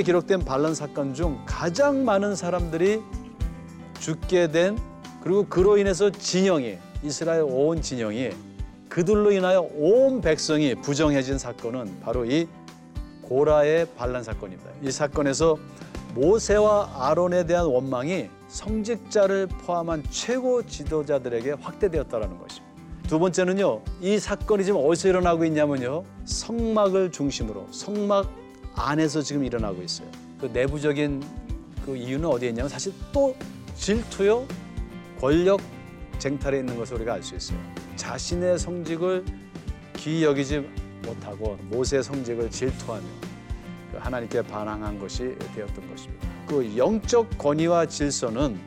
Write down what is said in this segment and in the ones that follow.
민수기에 기록된 반란 사건 중 가장 많은 사람들이 죽게 된 그리고 그로 인해서 진영이 이스라엘 온 진영이 그들로 인하여 온 백성이 부정해진 사건은 바로 이 고라의 반란 사건입니다. 이 사건에서 모세와 아론에 대한 원망이 성직자를 포함한 최고 지도자들에게 확대되었다는 것입니다. 두 번째는요, 이 사건이 지금 어디서 일어나고 있냐면요, 성막을 중심으로 성막 안에서 지금 일어나고 있어요. 그 내부적인 그 이유는 어디에 있냐면 사실 또 질투요, 권력 쟁탈에 있는 것을 우리가 알 수 있어요. 자신의 성직을 귀히 여기지 못하고 모세의 성직을 질투하며 그 하나님께 반항한 것이 되었던 것입니다. 그 영적 권위와 질서는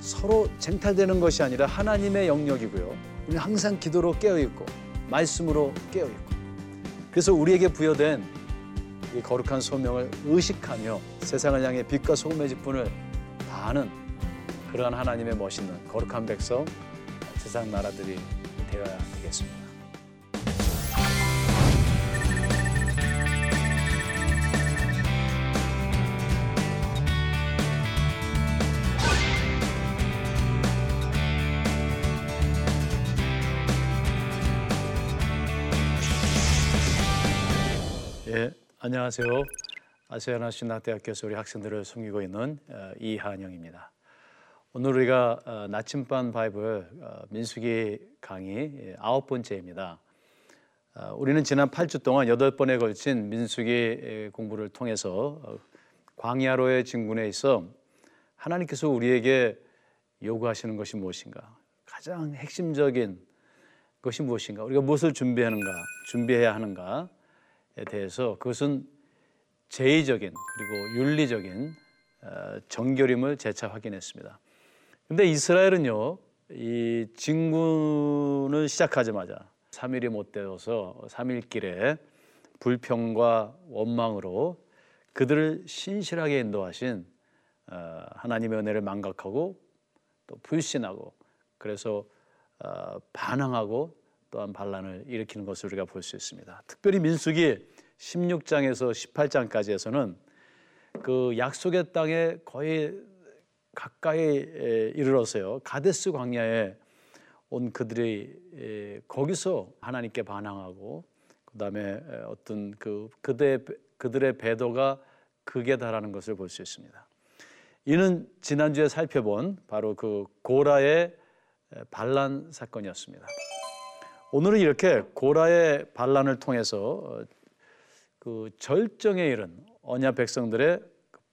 서로 쟁탈되는 것이 아니라 하나님의 영역이고요. 우리는 항상 기도로 깨어 있고 말씀으로 깨어 있고 그래서 우리에게 부여된 이 거룩한 소명을 의식하며 세상을 향해 빛과 소금의 직분을 다하는 그러한 하나님의 멋있는 거룩한 백성 세상 나라들이 되어야 되겠습니다. 예, 안녕하세요. 아시아나 신학대학교에서 우리 학생들을 섬기고 있는 어, 이한영입니다. 오늘 우리가 어, 나침반 바이블 어, 민수기 강의 예, 아홉 번째입니다. 어, 우리는 지난 8주 동안 여덟 번에 걸친 민수기 예, 공부를 통해서 어, 광야로의 진군에 있어 하나님께서 우리에게 요구하시는 것이 무엇인가? 가장 핵심적인 것이 무엇인가? 우리가 무엇을 준비하는가? 준비해야 하는가에 대해서 그것은 제의적인 그리고 윤리적인 어, 정결임을 재차 확인했습니다. 근데 이스라엘은요, 이 진군을 시작하자마자 3일이 못 되어서 3일 길에 불평과 원망으로 그들을 신실하게 인도하신 어, 하나님의 은혜를 망각하고 또 불신하고 그래서 어, 반항하고 또한 반란을 일으키는 것을 우리가 볼 수 있습니다. 특별히 민수기 16장에서 18장까지 해서는 그 약속의 땅에 거의 가까이 이르러서요 가데스 광야에 온 그들이 거기서 하나님께 반항하고 그다음에 어떤 그 그들의 그들의 배도가 극에 달하는 것을 볼 수 있습니다. 이는 지난주에 살펴본 바로 그 고라의 반란 사건이었습니다. 오늘은 이렇게 고라의 반란을 통해서 그 절정에 이른 언약 백성들의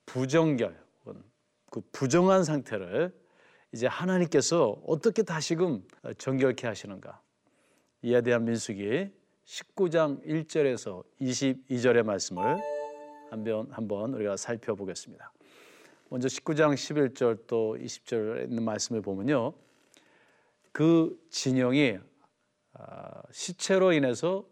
부정결 그 부정한 상태를 이제 하나님께서 어떻게 다시금 정결케 하시는가 이에 대한 민수기 19장 1절에서 22절의 말씀을 한번 한번 우리가 살펴보겠습니다. 먼저 19장 11절 또 20절에 있는 말씀을 보면요. 그 진영이 아, 시체로 인해서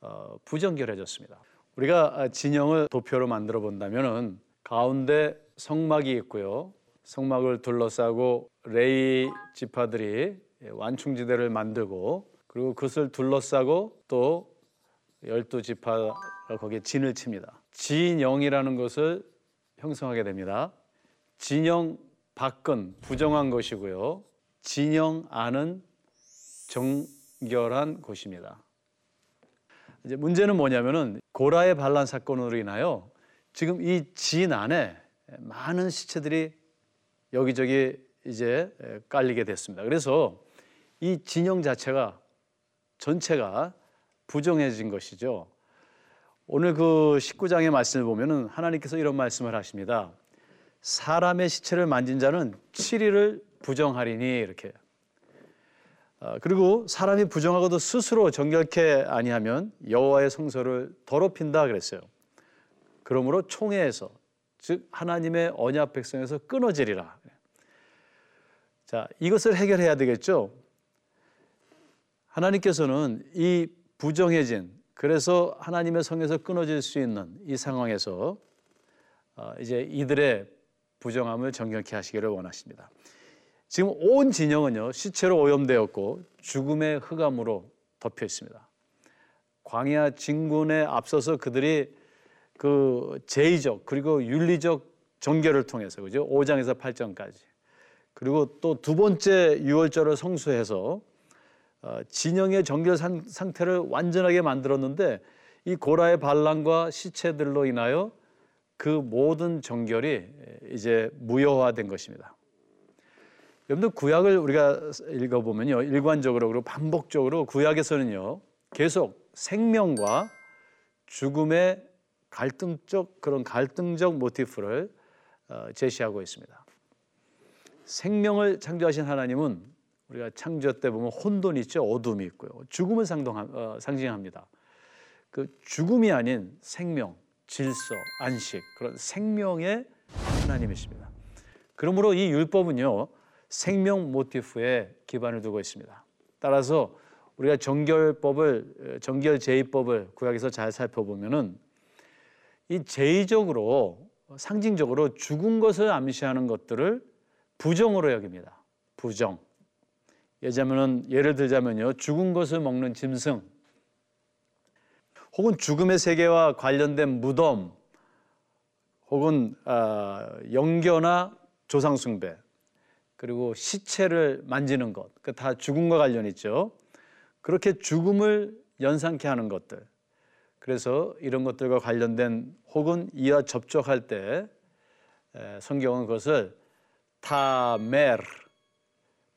어, 부정결해졌습니다. 우리가 진영을 도표로 만들어 본다면은 가운데 성막이 있고요. 성막을 둘러싸고 레이 지파들이 완충지대를 만들고 그리고 그것을 둘러싸고 또 열두 지파가 거기에 진을 칩니다. 진영이라는 것을 형성하게 됩니다. 진영 밖은 부정한 것이고요. 진영 안은 정결한 곳입니다. 이제 문제는 뭐냐면은 고라의 반란 사건으로 인하여 지금 이 진 안에 많은 시체들이 여기저기 이제 깔리게 됐습니다. 그래서 이 진영 자체가 전체가 부정해진 것이죠. 오늘 그 19장의 말씀을 보면은 하나님께서 이런 말씀을 하십니다. 사람의 시체를 만진 자는 7일을 부정하리니 이렇게. 어, 그리고 사람이 부정하고도 스스로 정결케 아니하면 여호와의 성소를 더럽힌다 그랬어요. 그러므로 총회에서 즉 하나님의 언약 백성에서 끊어지리라. 자, 이것을 해결해야 되겠죠. 하나님께서는 이 부정해진 그래서 하나님의 성에서 끊어질 수 있는 이 상황에서 어, 이제 이들의 부정함을 정결케 하시기를 원하십니다. 지금 온 진영은요 시체로 오염되었고 죽음의 흑암으로 덮여 있습니다. 광야 진군에 앞서서 그들이 그 제의적 그리고 윤리적 정결을 통해서 그죠? 5장에서 8장까지. 그리고 또 두 번째 유월절을 성수해서 어, 진영의 정결 상, 상태를 완전하게 만들었는데 이 고라의 반란과 시체들로 인하여 그 모든 정결이 이제 무효화된 것입니다. 여러분들 구약을 우리가 읽어보면요. 일관적으로 그리고 반복적으로 구약에서는요. 계속 생명과 죽음의 갈등적 그런 갈등적 모티프를 어, 제시하고 있습니다. 생명을 창조하신 하나님은 우리가 창조 때 보면 혼돈 있죠, 어둠이 있고요. 죽음을 어, 상징합니다. 그 죽음이 아닌 생명, 질서, 안식 그런 생명의 하나님이십니다. 그러므로 이 율법은요 생명 모티프에 기반을 두고 있습니다. 따라서 우리가 정결법을 정결 제의법을 구약에서 잘 살펴보면은 이 제의적으로 상징적으로 죽은 것을 암시하는 것들을 부정으로 여깁니다. 부정. 예자면은 예를 들자면요. 죽은 것을 먹는 짐승 혹은 죽음의 세계와 관련된 무덤 혹은 어, 영교나 조상 숭배 그리고 시체를 만지는 것, 그 다 죽음과 관련 있죠. 그렇게 죽음을 연상케 하는 것들. 그래서 이런 것들과 관련된 혹은 이와 접촉할 때 성경은 그것을 타메르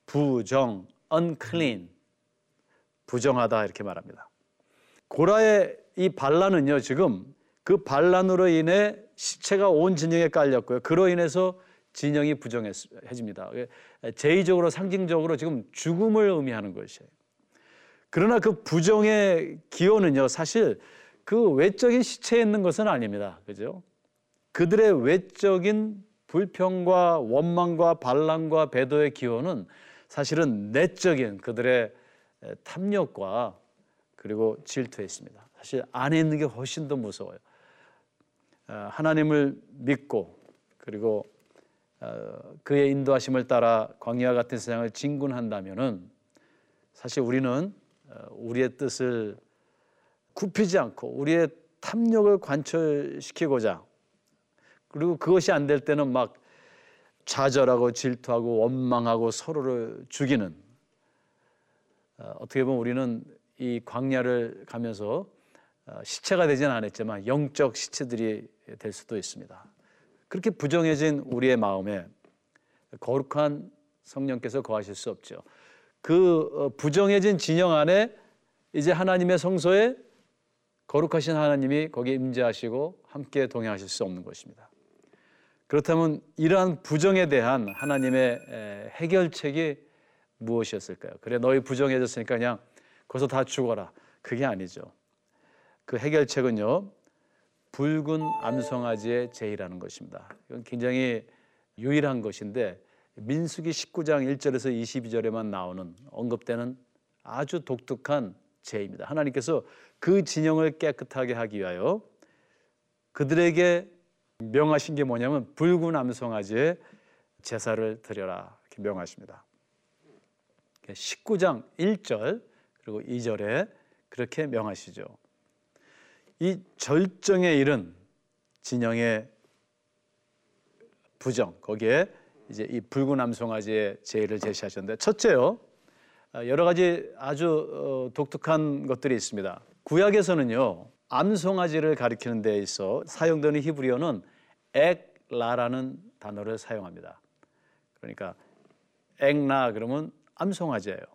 부정 unclean 부정하다 이렇게 말합니다. 고라의 이 반란은요 지금 그 반란으로 인해 시체가 온 진영에 깔렸고요. 그로 인해서 진영이 부정해집니다. 제의적으로 상징적으로 지금 죽음을 의미하는 것이에요. 그러나 그 부정의 기원은요 사실 그 외적인 시체에 있는 것은 아닙니다. 그죠? 그들의 외적인 불평과 원망과 반란과 배도의 기원은 사실은 내적인 그들의 탐욕과 그리고 질투에 있습니다. 사실 안에 있는 게 훨씬 더 무서워요. 어, 하나님을 믿고 그리고 어, 그의 인도하심을 따라 광야 같은 세상을 진군한다면은 사실 우리는 어, 우리의 뜻을 굽히지 않고 우리의 탐욕을 관철시키고자 그리고 그것이 안 될 때는 막 좌절하고 질투하고 원망하고 서로를 죽이는 어, 어떻게 보면 우리는 이 광야를 가면서 어, 시체가 되지는 않았지만 영적 시체들이 될 수도 있습니다. 그렇게 부정해진 우리의 마음에 거룩한 성령께서 거하실 수 없죠. 그 어, 부정해진 진영 안에 이제 하나님의 성소에 거룩하신 하나님이 거기에 임재하시고 함께 동행하실 수 없는 것입니다. 그렇다면 이러한 부정에 대한 하나님의 해결책이 무엇이었을까요? 그래 너희 부정해졌으니까 그냥 거기서 다 죽어라. 그게 아니죠. 그 해결책은요. 붉은 암송아지의 제의라는 것입니다. 이건 굉장히 유일한 것인데 민수기 19장 1절에서 22절에만 나오는 언급되는 아주 독특한 제의입니다. 하나님께서 그 진영을 깨끗하게 하기 위하여 그들에게 명하신 게 뭐냐면 붉은 암송아지의 제사를 드려라 이렇게 명하십니다. 19장 1절 그리고 2절에 그렇게 명하시죠. 이 절정에 이른 진영의 부정 거기에 이제 이 붉은 암송아지의 제의를 제시하셨는데 첫째요 아, 여러 가지 아주 어, 독특한 것들이 있습니다. 구약에서는요 암송아지를 가리키는 데 있어 사용되는 히브리어는 엑라라는 단어를 사용합니다. 그러니까 엑나 그러면 암송아지예요.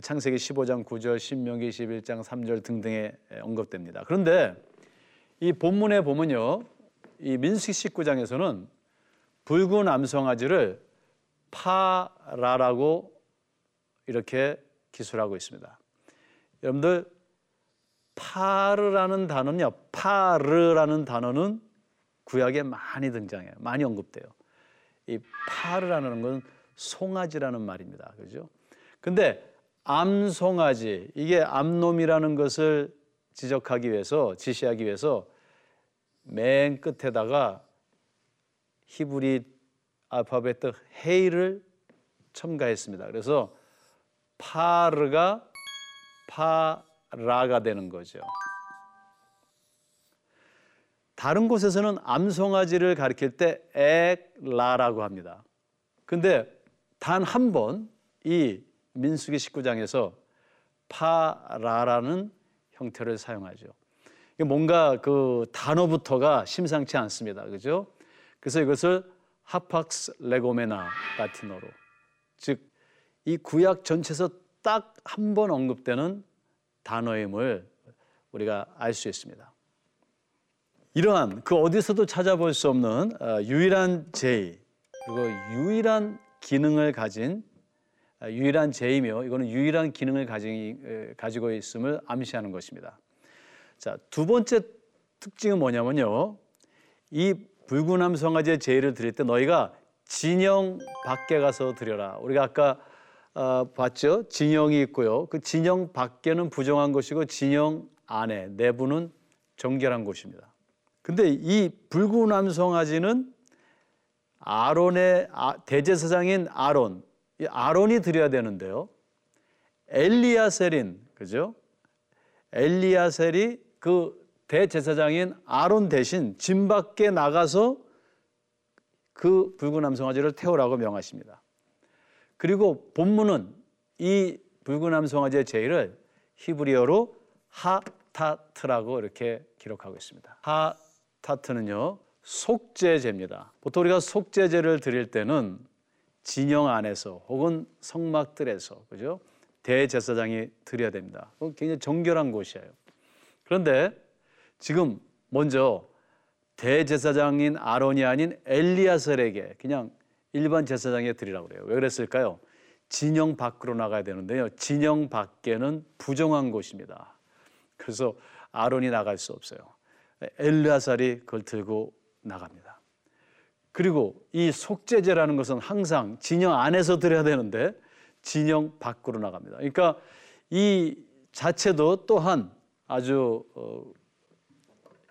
창세기 15장 9절, 신명기 21장 3절 등등에 언급됩니다. 그런데 이 본문에 보면요. 이 민수기 19장에서는 붉은 암송아지를 파라라고 이렇게 기술하고 있습니다. 여러분들 파르라는 단어는요. 파르라는 단어는 구약에 많이 등장해요. 많이 언급돼요. 이 파르라는 건 송아지라는 말입니다. 그죠? 근데 암송아지 이게 암놈이라는 것을 지적하기 위해서 지시하기 위해서 맨 끝에다가 히브리 알파벳 헤이를 첨가했습니다. 그래서 파르가 파라가 되는 거죠. 다른 곳에서는 암송아지를 가리킬 때 액라라고 합니다. 근데 단 한 번 이 민수기 19장에서 파라라는 형태를 사용하죠. 뭔가 그 단어부터가 심상치 않습니다. 그죠? 그래서 이것을 하팍스 레고메나 라틴어로 즉 이 구약 전체에서 딱 한 번 언급되는 단어임을 우리가 알 수 있습니다. 이러한 그 어디서도 찾아볼 수 없는 어, 유일한 제의 그리고 유일한 기능을 가진 어, 유일한 제이며 이거는 유일한 기능을 가지, 가지고 있음을 암시하는 것입니다. 자, 두 번째 특징은 뭐냐면요. 이 붉은 암송아지의 제의를 드릴 때 너희가 진영 밖에 가서 드려라. 우리가 아까 어, 봤죠? 진영이 있고요. 그 진영 밖에는 부정한 것이고 진영 안에 내부는 정결한 곳입니다. 근데 이 붉은 암송아지는 아론의 아, 대제사장인 아론, 이 아론이 드려야 되는데요. 엘리야셀인 그죠? 엘리야셀이 그 대제사장인 아론 대신 진 밖에 나가서 그 붉은 암송아지를 태우라고 명하십니다. 그리고 본문은 이 붉은 암송아지의 제의를 히브리어로 하타트라고 이렇게 기록하고 있습니다. 하타트는요 속죄제입니다. 보통 우리가 속죄제를 드릴 때는 진영 안에서 혹은 성막들에서 그죠 대제사장이 드려야 됩니다. 굉장히 정결한 곳이에요. 그런데 지금 먼저 대제사장인 아론이 아닌 엘리야셀에게 그냥 일반 제사장에 드리라고 그래요. 왜 그랬을까요? 진영 밖으로 나가야 되는데요. 진영 밖에는 부정한 곳입니다. 그래서 아론이 나갈 수 없어요. 엘리야살이 그걸 들고 나갑니다. 그리고 이 속죄제라는 것은 항상 진영 안에서 드려야 되는데 진영 밖으로 나갑니다. 그러니까 이 자체도 또한 아주 어,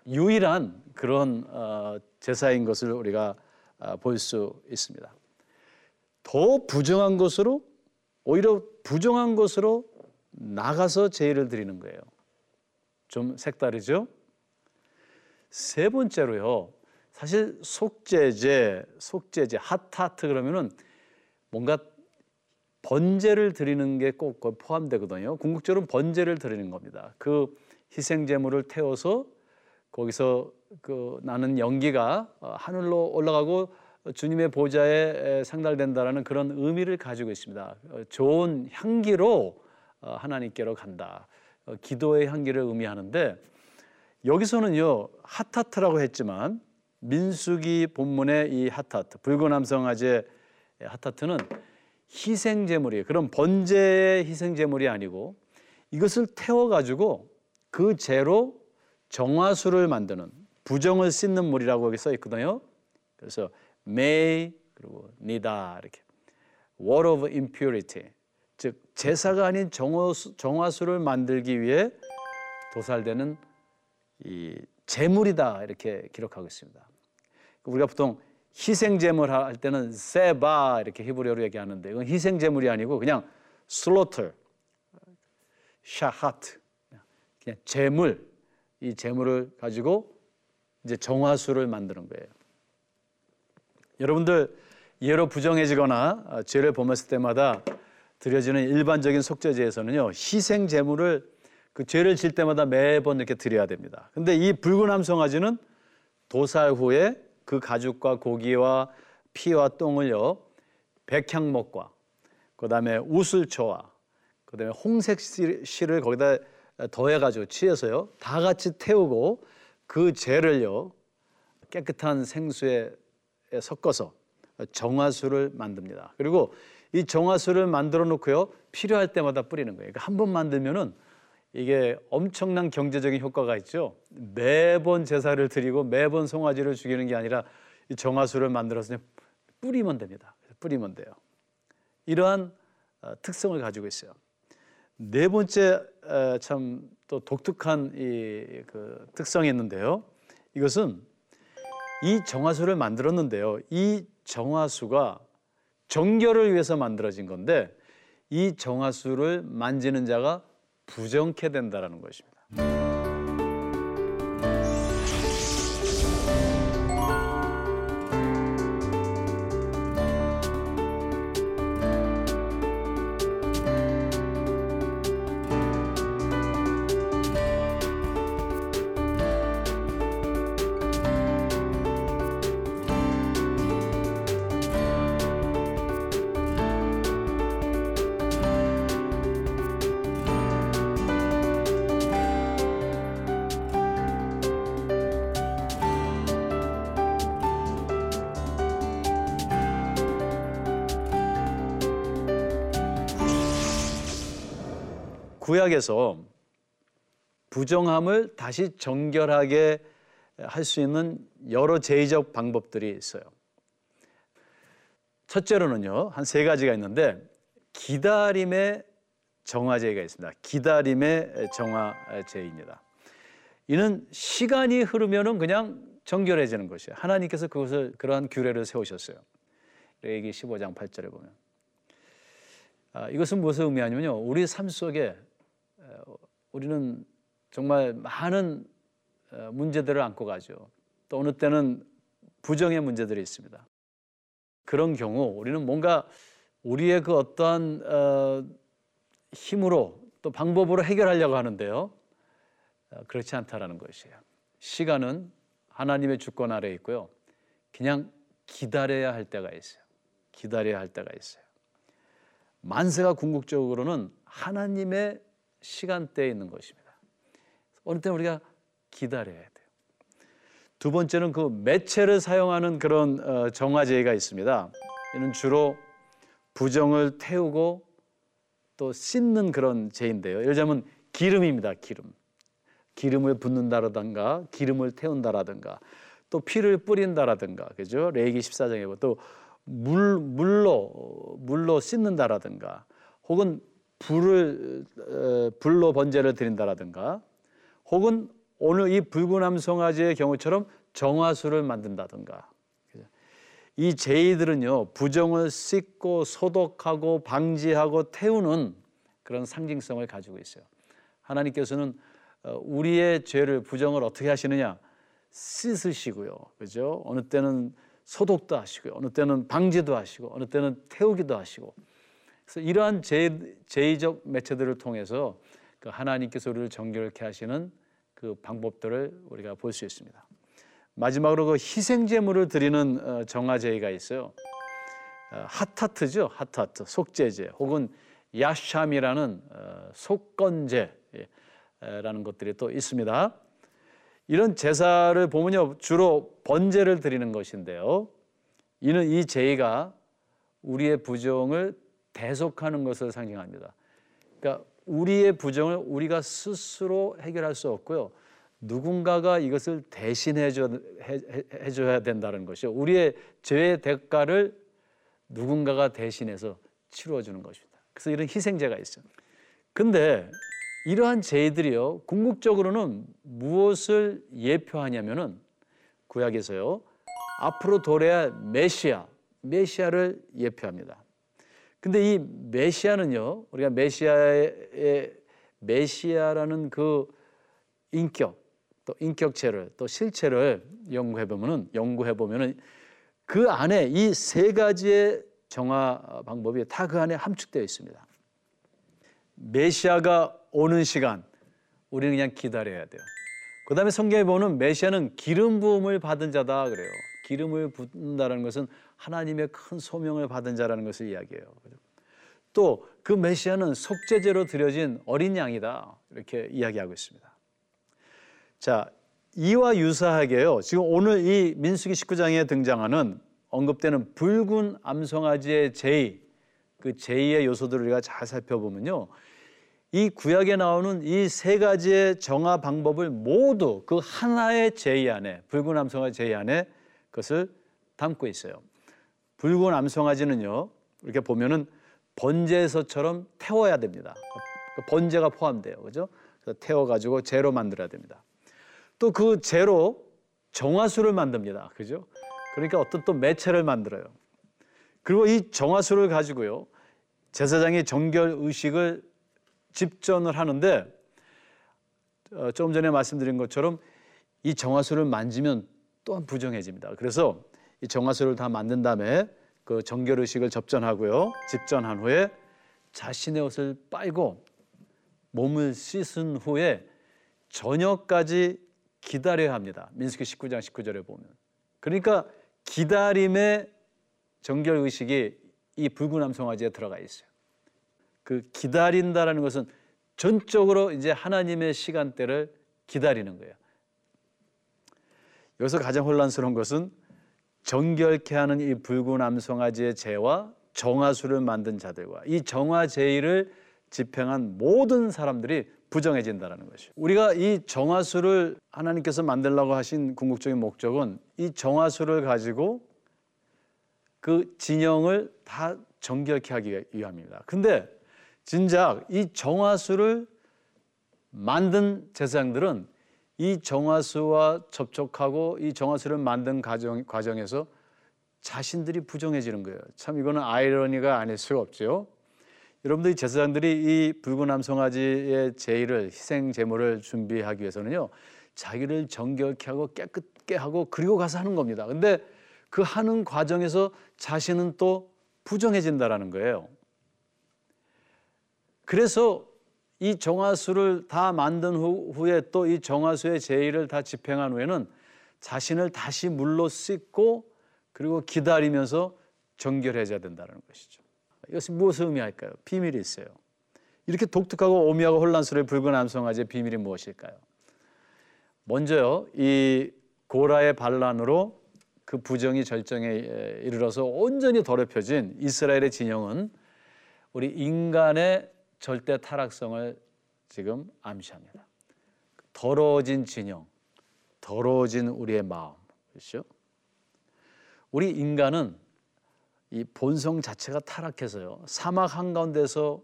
유일한 그런 어, 제사인 것을 우리가 어, 볼수 있습니다. 더 부정한 것으로 오히려 부정한 것으로 나가서 제의를 드리는 거예요. 좀 색다르죠? 세 번째로요. 사실 속죄제, 속죄제, 핫하트 그러면은 뭔가 번제를 드리는 게 꼭 포함되거든요. 궁극적으로 번제를 드리는 겁니다. 그 희생 제물을 태워서 거기서 그 나는 연기가 어, 하늘로 올라가고 주님의 보좌에 상달된다라는 그런 의미를 가지고 있습니다. 어, 좋은 향기로 어, 하나님께로 간다. 기도의 향기를 의미하는데 여기서는요 핫하트라고 했지만 민수기 본문의 이 핫하트 붉은 암성아재 핫하트는 희생 제물이에요. 그런 번제의 희생 제물이 아니고 이것을 태워 가지고 그 재로 정화수를 만드는 부정을 씻는 물이라고 여기 써 있거든요. 그래서 may 그리고 니다 이렇게 word of impurity 즉 제사가 아닌 정화수, 정화수를 만들기 위해 도살되는 이 제물이다 이렇게 기록하고 있습니다. 우리가 보통 희생 제물 할 때는 세바 이렇게 히브리어로 얘기하는데 이건 희생 제물이 아니고 그냥 슬로터, 샤하트 그냥 재물 이 재물을 가지고 이제 정화수를 만드는 거예요. 여러분들 예로 부정해지거나 어, 죄를 범했을 때마다 드려지는 일반적인 속죄제에서는요 희생 제물을 그 죄를 질 때마다 매번 이렇게 드려야 됩니다. 근데 이 붉은 암송아지는 도살 후에 그 가죽과 고기와 피와 똥을요 백향목과 그다음에 우슬초와 그다음에 홍색 실을 거기다 더해가지고 취해서요 다 같이 태우고 그 재를요 깨끗한 생수에 섞어서 정화수를 만듭니다. 그리고 이 정화수를 만들어 놓고요 필요할 때마다 뿌리는 거예요. 그러니까 한 번 만들면은 이게 엄청난 경제적인 효과가 있죠. 매번 제사를 드리고 매번 송아지를 죽이는 게 아니라 이 정화수를 만들어서 뿌리면 됩니다. 뿌리면 돼요. 이러한 어, 특성을 가지고 있어요. 네 번째 참 또 독특한 이 그 특성이 있는데요. 이것은 이 정화수를 만들었는데요. 이 정화수가 정결을 위해서 만들어진 건데 이 정화수를 만지는 자가 부정케 된다라는 것입니다. 구약에서 부정함을 다시 정결하게 할 수 있는 여러 제의적 방법들이 있어요. 첫째로는요, 한 세 가지가 있는데 기다림의 정화제가 있습니다. 기다림의 정화제입니다. 이는 시간이 흐르면은 그냥 정결해지는 것이에요. 하나님께서 그것을 그러한 규례를 세우셨어요. 레기 15장 8절에 보면 아, 이것은 무엇을 의미하냐면요. 우리 삶 속에 우리는 정말 많은 어, 문제들을 안고 가죠. 또 어느 때는 부정의 문제들이 있습니다. 그런 경우 우리는 뭔가 우리의 그 어떠한 어, 힘으로 또 방법으로 해결하려고 하는데요. 어, 그렇지 않다라는 것이에요. 시간은 하나님의 주권 아래 있고요. 그냥 기다려야 할 때가 있어요. 기다려야 할 때가 있어요. 만세가 궁극적으로는 하나님의 시간대에 있는 것입니다. 어느 때 우리가 기다려야 돼요. 두 번째는 그 매체를 사용하는 그런 어, 정화제가 있습니다. 이는 주로 부정을 태우고 또 씻는 그런 제인데요. 예를 들자면 기름입니다. 기름. 기름을 붓는다라든가 기름을 태운다라든가 또 피를 뿌린다라든가 그죠? 레기 14장에 보면 또 물, 물로 물로 씻는다라든가 혹은 불을 어, 불로 번제를 드린다라든가 혹은 오늘 이 붉은 암송아지의 경우처럼 정화수를 만든다든가 이 제의들은요 부정을 씻고 소독하고 방지하고 태우는 그런 상징성을 가지고 있어요. 하나님께서는 어, 우리의 죄를 부정을 어떻게 하시느냐 씻으시고요, 그죠? 어느 때는 소독도 하시고요, 어느 때는 방지도 하시고, 어느 때는 태우기도 하시고. 그래서 이러한 제, 제의적 매체들을 통해서 그 하나님께서 우리를 정결케 하시는 그 방법들을 우리가 볼 수 있습니다. 마지막으로 그 희생 제물을 드리는 어, 정화제가 있어요. 어, 하타트죠, 하타트 속죄제 혹은 야샴이라는 어, 속건제라는 것들이 또 있습니다. 이런 제사를 보면요 주로 번제를 드리는 것인데요. 이는 이 제의가 우리의 부정을 대속하는 것을 상징합니다. 그러니까 우리의 부정을 우리가 스스로 해결할 수 없고요. 누군가가 이것을 대신해 줘야 된다는 것이요. 우리의 죄의 대가를 누군가가 대신해서 치루어 주는 것입니다. 그래서 이런 희생제가 있어요. 근데 이러한 제들이요. 궁극적으로는 무엇을 예표하냐면은 구약에서요. 앞으로 도래할 메시아, 메시아를 예표합니다. 근데 이 메시아는요. 우리가 메시아의 메시아라는 그 인격 또 인격체를 또 실체를 연구해 보면은 연구해 보면은 그 안에 이 세 가지의 정화 방법이 다 그 안에 함축되어 있습니다. 메시아가 오는 시간 우리는 그냥 기다려야 돼요. 그다음에 성경에 보면 메시아는 기름 부음을 받은 자다 그래요. 기름을 붓는다는 것은 하나님의 큰 소명을 받은 자라는 것을 이야기해요. 또 그 메시아는 속죄제로 드려진 어린 양이다 이렇게 이야기하고 있습니다. 자, 이와 유사하게요. 지금 오늘 이 민수기 19장에 등장하는 언급되는 붉은 암송아지의 제의, 그 제의의 요소들을 우리가 잘 살펴보면요. 이 구약에 나오는 이 세 가지의 정화 방법을 모두 그 하나의 제의 안에, 붉은 암송아지 제의 안에 그것을 담고 있어요. 붉은 암송아지는요, 이렇게 보면은 번제에서처럼 태워야 됩니다. 그 번제가 포함돼요. 그죠? 그래서 태워가지고 제로 만들어야 됩니다. 또 그 재로 정화수를 만듭니다. 그죠? 그러니까 어떤 또 매체를 만들어요. 그리고 이 정화수를 가지고요. 제사장이 정결 의식을 집전을 하는데 어, 좀 전에 말씀드린 것처럼 이 정화수를 만지면 또한 부정해집니다. 그래서 이 정화수를 다 만든 다음에 그 정결 의식을 접전하고요. 집전한 후에 자신의 옷을 빨고 몸을 씻은 후에 저녁까지 기다려야 합니다. 민수기 19장 19절에 보면. 그러니까 기다림의 정결 의식이 이 붉은 암송아지에 들어가 있어요. 그 기다린다라는 것은 전적으로 이제 하나님의 시간대를 기다리는 거예요. 여기서 가장 혼란스러운 것은 정결케 하는 이 붉은 암송아지의 죄와 정화수를 만든 자들과 이 정화제의를 집행한 모든 사람들이 부정해진다는 것이죠. 우리가 이 정화수를 하나님께서 만들라고 하신 궁극적인 목적은 이 정화수를 가지고 그 진영을 다 정결케 하기 위함입니다. 근데 진작 이 정화수를 만든 제사장들은 이 정화수와 접촉하고 이 정화수를 만든 과정, 과정에서 자신들이 부정해지는 거예요. 참 이거는 아이러니가 아닐 수가 없죠. 여러분들이 제사장들이 이 붉은 암송아지의 제의를 희생 제물을 준비하기 위해서는요. 자기를 정결케 하고 깨끗게 하고 그리고 가서 하는 겁니다. 근데 그 하는 과정에서 자신은 또 부정해진다라는 거예요. 그래서 이 정화수를 다 만든 후, 에 또 이 정화수의 제의를 다 집행한 후에는 자신을 다시 물로 씻고 그리고 기다리면서 정결해져야 된다는 것이죠. 이것이 무엇을 의미할까요? 비밀이 있어요. 이렇게 독특하고 오미하고 혼란스러운 붉은 암송아지의 비밀이 무엇일까요? 먼저요, 이 고라의 반란으로 그 부정이 절정에 이르러서 온전히 더럽혀진 이스라엘의 진영은 우리 인간의 절대 타락성을 지금 암시합니다. 더러워진 진영, 더러워진 우리의 마음, 그렇죠? 우리 인간은 이 본성 자체가 타락해서요. 사막 한가운데서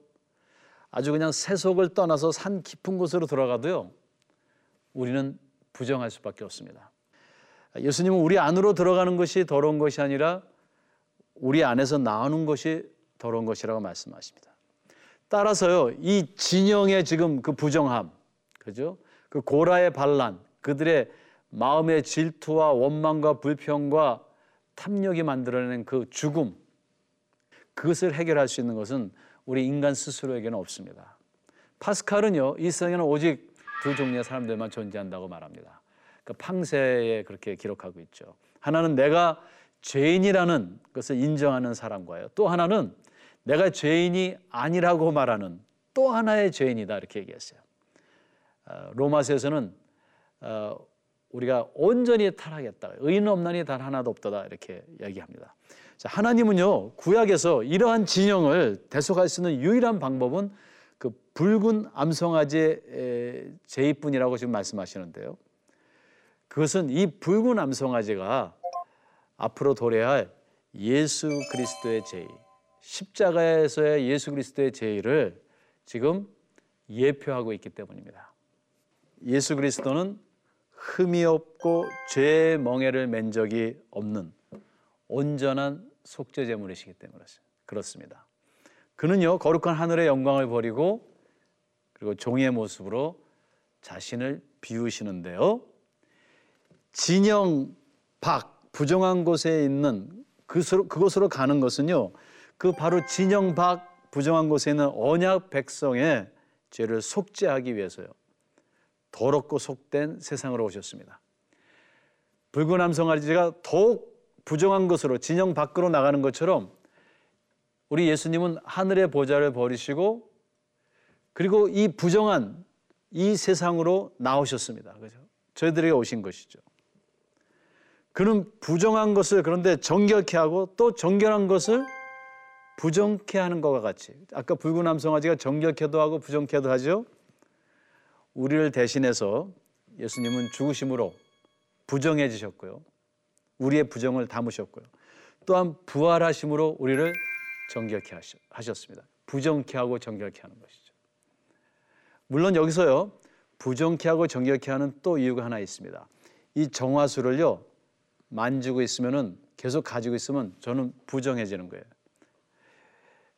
아주 그냥 세속을 떠나서 산 깊은 곳으로 들어가도요. 우리는 부정할 수밖에 없습니다. 예수님은 우리 안으로 들어가는 것이 더러운 것이 아니라 우리 안에서 나오는 것이 더러운 것이라고 말씀하십니다. 따라서요, 이 진영의 지금 그 부정함, 그죠? 그 고라의 반란, 그들의 마음의 질투와 원망과 불평과 탐욕이 만들어낸 그 죽음, 그것을 해결할 수 있는 것은 우리 인간 스스로에게는 없습니다. 파스칼은요, 이 세상에는 오직 두 종류의 사람들만 존재한다고 말합니다. 그 팡세에 그렇게 기록하고 있죠. 하나는 내가 죄인이라는 것을 인정하는 사람과요. 또 하나는 내가 죄인이 아니라고 말하는 또 하나의 죄인이다 이렇게 얘기했어요. 어, 로마서에서는 어, 우리가 온전히 타락했다. 의인 없나니 단 하나도 없다 이렇게 얘기합니다. 자, 하나님은요 구약에서 이러한 진영을 대속할 수 있는 유일한 방법은 그 붉은 암송아지의 제의뿐이라고 지금 말씀하시는데요. 그것은 이 붉은 암송아지가 앞으로 도래할 예수 그리스도의 제의, 십자가에서의 예수 그리스도의 제의를 지금 예표하고 있기 때문입니다. 예수 그리스도는 흠이 없고 죄의 멍에를 맨 적이 없는 온전한 속죄 제물이시기 때문에 그렇습니다. 그는요 거룩한 하늘의 영광을 버리고 그리고 종의 모습으로 자신을 비우시는데요. 진영 밖 부정한 곳에 있는 그곳으로 가는 것은요. 그 바로 진영 밖 부정한 곳에 있는 언약 백성의 죄를 속죄하기 위해서요. 더럽고 속된 세상으로 오셨습니다. 붉은 암송아지가 더욱 부정한 것으로 진영 밖으로 나가는 것처럼 우리 예수님은 하늘의 보좌를 버리시고 그리고 이 부정한 이 세상으로 나오셨습니다. 그죠? 저희들에게 오신 것이죠. 그는 부정한 것을 그런데 정결케 하고 또 정결한 것을 부정케 하는 것과 같이 아까 붉은 암송아지가 정결케도 하고 부정케도 하죠. 우리를 대신해서 예수님은 죽으심으로 부정해지셨고요. 우리의 부정을 담으셨고요. 또한 부활하심으로 우리를 정결케 하셨습니다. 부정케 하고 정결케 하는 것이죠. 물론 여기서요. 부정케 하고 정결케 하는 또 이유가 하나 있습니다. 이 정화수를요. 만지고 있으면은 계속 가지고 있으면 저는 부정해지는 거예요.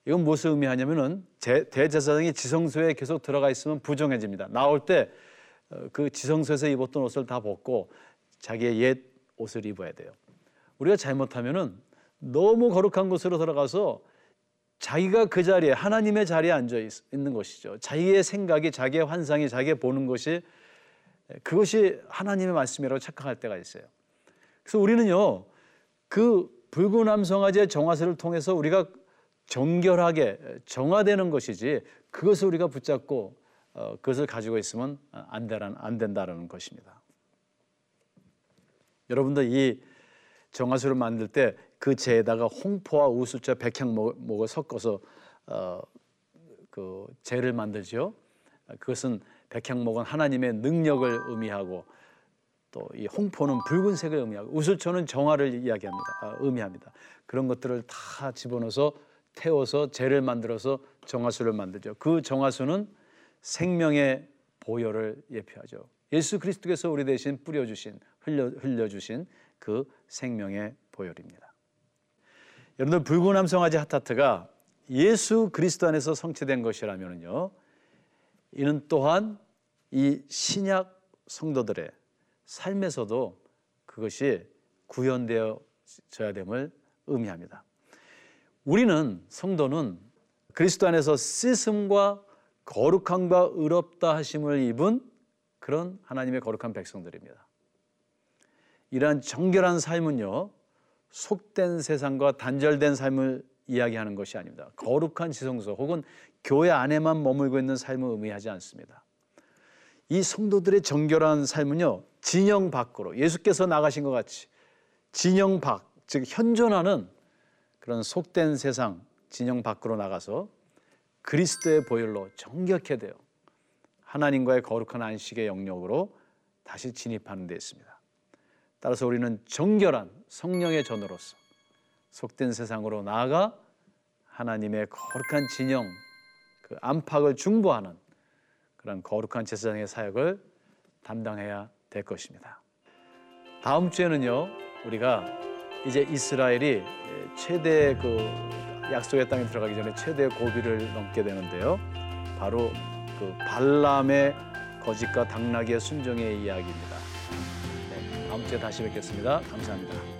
이건 무엇을 의미하냐면은 대제사장이 지성소에 계속 들어가 있으면 부정해집니다. 나올 때그 어, 지성소에서 입었던 옷을 다 벗고 자기의 옛 옷을 입어야 돼요. 우리가 잘못하면은 너무 거룩한 곳으로 들어가서 자기가 그 자리에 하나님의 자리에 앉아 있는 것이죠. 자기의 생각이 자기의 환상이 자기가 보는 것이 그것이 하나님의 말씀이라고 착각할 때가 있어요. 그래서 우리는요, 그 붉은 암송아지의 정화세를 통해서 우리가 정결하게 정화되는 것이지 그것을 우리가 붙잡고 어, 그것을 가지고 있으면 안, 되란, 안 된다는 것입니다. 여러분들 이 정화수를 만들 때 그 재에다가 홍포와 우수자, 백향목을 섞어서 어, 그 재를 만들죠. 그것은 백향목은 하나님의 능력을 의미하고 또 이 홍포는 붉은색을 의미하고 우슬초는 정화를 이야기합니다. 아, 의미합니다. 그런 것들을 다 집어넣어서 태워서 재를 만들어서 정화수를 만들죠. 그 정화수는 생명의 보혈을 예표하죠. 예수 그리스도께서 우리 대신 뿌려주신 흘려 흘려주신 그 생명의 보혈입니다. 여러분들 붉은 암송아지 하타트가 예수 그리스도 안에서 성취된 것이라면요, 이는 또한 이 신약 성도들의 삶에서도 그것이 구현되어져야 됨을 의미합니다. 우리는 성도는 그리스도 안에서 씻음과 거룩함과 의롭다 하심을 입은 그런 하나님의 거룩한 백성들입니다. 이러한 정결한 삶은요, 속된 세상과 단절된 삶을 이야기하는 것이 아닙니다. 거룩한 지성소 혹은 교회 안에만 머물고 있는 삶을 의미하지 않습니다. 이 성도들의 정결한 삶은요, 진영 밖으로 예수께서 나가신 것 같이 진영 밖, 즉 현존하는 그런 속된 세상 진영 밖으로 나가서 그리스도의 보혈로 정결케 되어 하나님과의 거룩한 안식의 영역으로 다시 진입하는 데 있습니다. 따라서 우리는 정결한 성령의 전으로서 속된 세상으로 나아가 하나님의 거룩한 진영, 그 안팎을 중보하는 그런 거룩한 제사장의 사역을 담당해야 될 것입니다. 다음 주에는요, 우리가 이제 이스라엘이 최대 그 약속의 땅에 들어가기 전에 최대 고비를 넘게 되는데요. 바로 그 발람의 거짓과 당나귀의 순종의 이야기입니다. 네, 다음 주에 다시 뵙겠습니다. 감사합니다.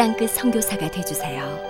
땅끝 성교사가 되주세요